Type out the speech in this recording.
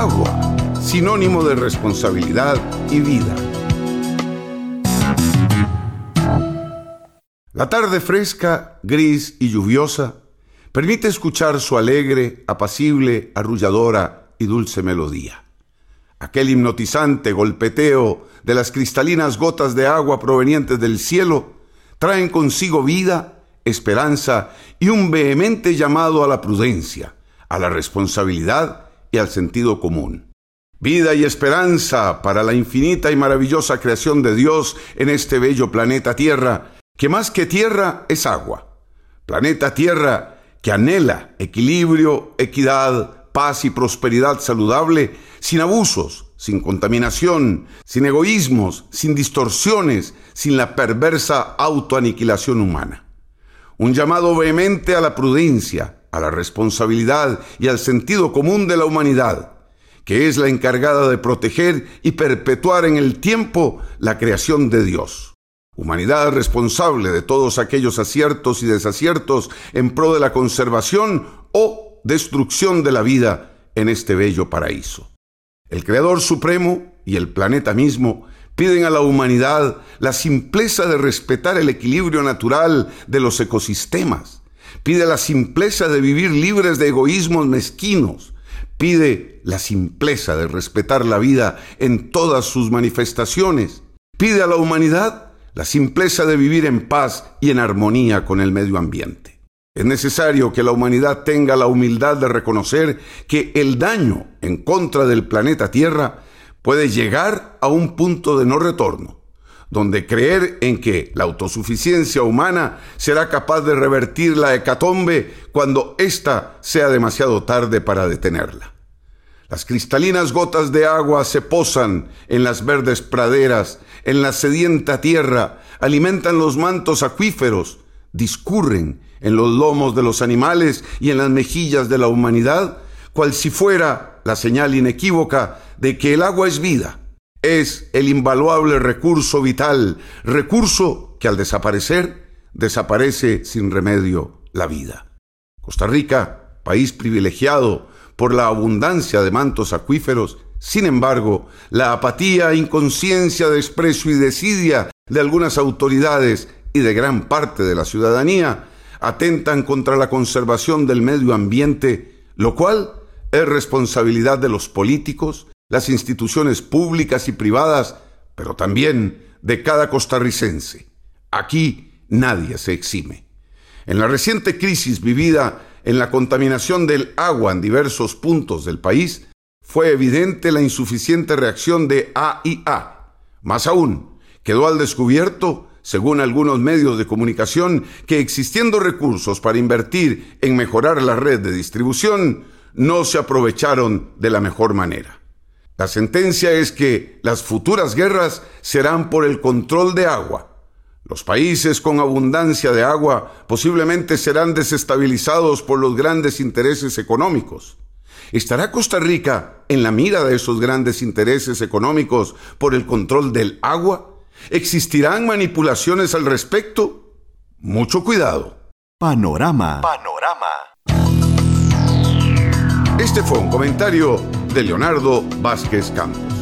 agua, sinónimo de responsabilidad y vida. La tarde fresca, gris y lluviosa permite escuchar su alegre, apacible, arrulladora y dulce melodía. Aquel hipnotizante golpeteo de las cristalinas gotas de agua provenientes del cielo traen consigo vida, esperanza y un vehemente llamado a la prudencia, a la responsabilidad al sentido común. Vida y esperanza para la infinita y maravillosa creación de Dios en este bello planeta Tierra, que más que tierra es agua. Planeta Tierra que anhela equilibrio, equidad, paz y prosperidad saludable, sin abusos, sin contaminación, sin egoísmos, sin distorsiones, sin la perversa autoaniquilación humana. Un llamado vehemente a la prudencia, a la responsabilidad y al sentido común de la humanidad, que es la encargada de proteger y perpetuar en el tiempo la creación de Dios. Humanidad responsable de todos aquellos aciertos y desaciertos en pro de la conservación o destrucción de la vida en este bello paraíso. El Creador Supremo y el planeta mismo piden a la humanidad la simpleza de respetar el equilibrio natural de los ecosistemas. Pide la simpleza de vivir libres de egoísmos mezquinos. Pide la simpleza de respetar la vida en todas sus manifestaciones. Pide a la humanidad la simpleza de vivir en paz y en armonía con el medio ambiente. Es necesario que la humanidad tenga la humildad de reconocer que el daño en contra del planeta Tierra puede llegar a un punto de no retorno, donde creer en que la autosuficiencia humana será capaz de revertir la hecatombe cuando ésta sea demasiado tarde para detenerla. Las cristalinas gotas de agua se posan en las verdes praderas, en la sedienta tierra, alimentan los mantos acuíferos, discurren en los lomos de los animales y en las mejillas de la humanidad, cual si fuera la señal inequívoca de que el agua es vida, es el invaluable recurso vital, recurso que al desaparecer, desaparece sin remedio la vida. Costa Rica, país privilegiado por la abundancia de mantos acuíferos, sin embargo, la apatía, inconsciencia, desprecio y desidia de algunas autoridades y de gran parte de la ciudadanía atentan contra la conservación del medio ambiente, lo cual es responsabilidad de los políticos, las instituciones públicas y privadas, pero también de cada costarricense. Aquí nadie se exime. En la reciente crisis vivida en la contaminación del agua en diversos puntos del país, fue evidente la insuficiente reacción de AIA. Más aún, quedó al descubierto según algunos medios de comunicación, que existiendo recursos para invertir en mejorar la red de distribución, no se aprovecharon de la mejor manera. La sentencia es que las futuras guerras serán por el control de agua. Los países con abundancia de agua posiblemente serán desestabilizados por los grandes intereses económicos. ¿Estará Costa Rica en la mira de esos grandes intereses económicos por el control del agua? ¿Existirán manipulaciones al respecto? Mucho cuidado. Panorama. Panorama. Este fue un comentario de Leonardo Vázquez Campos.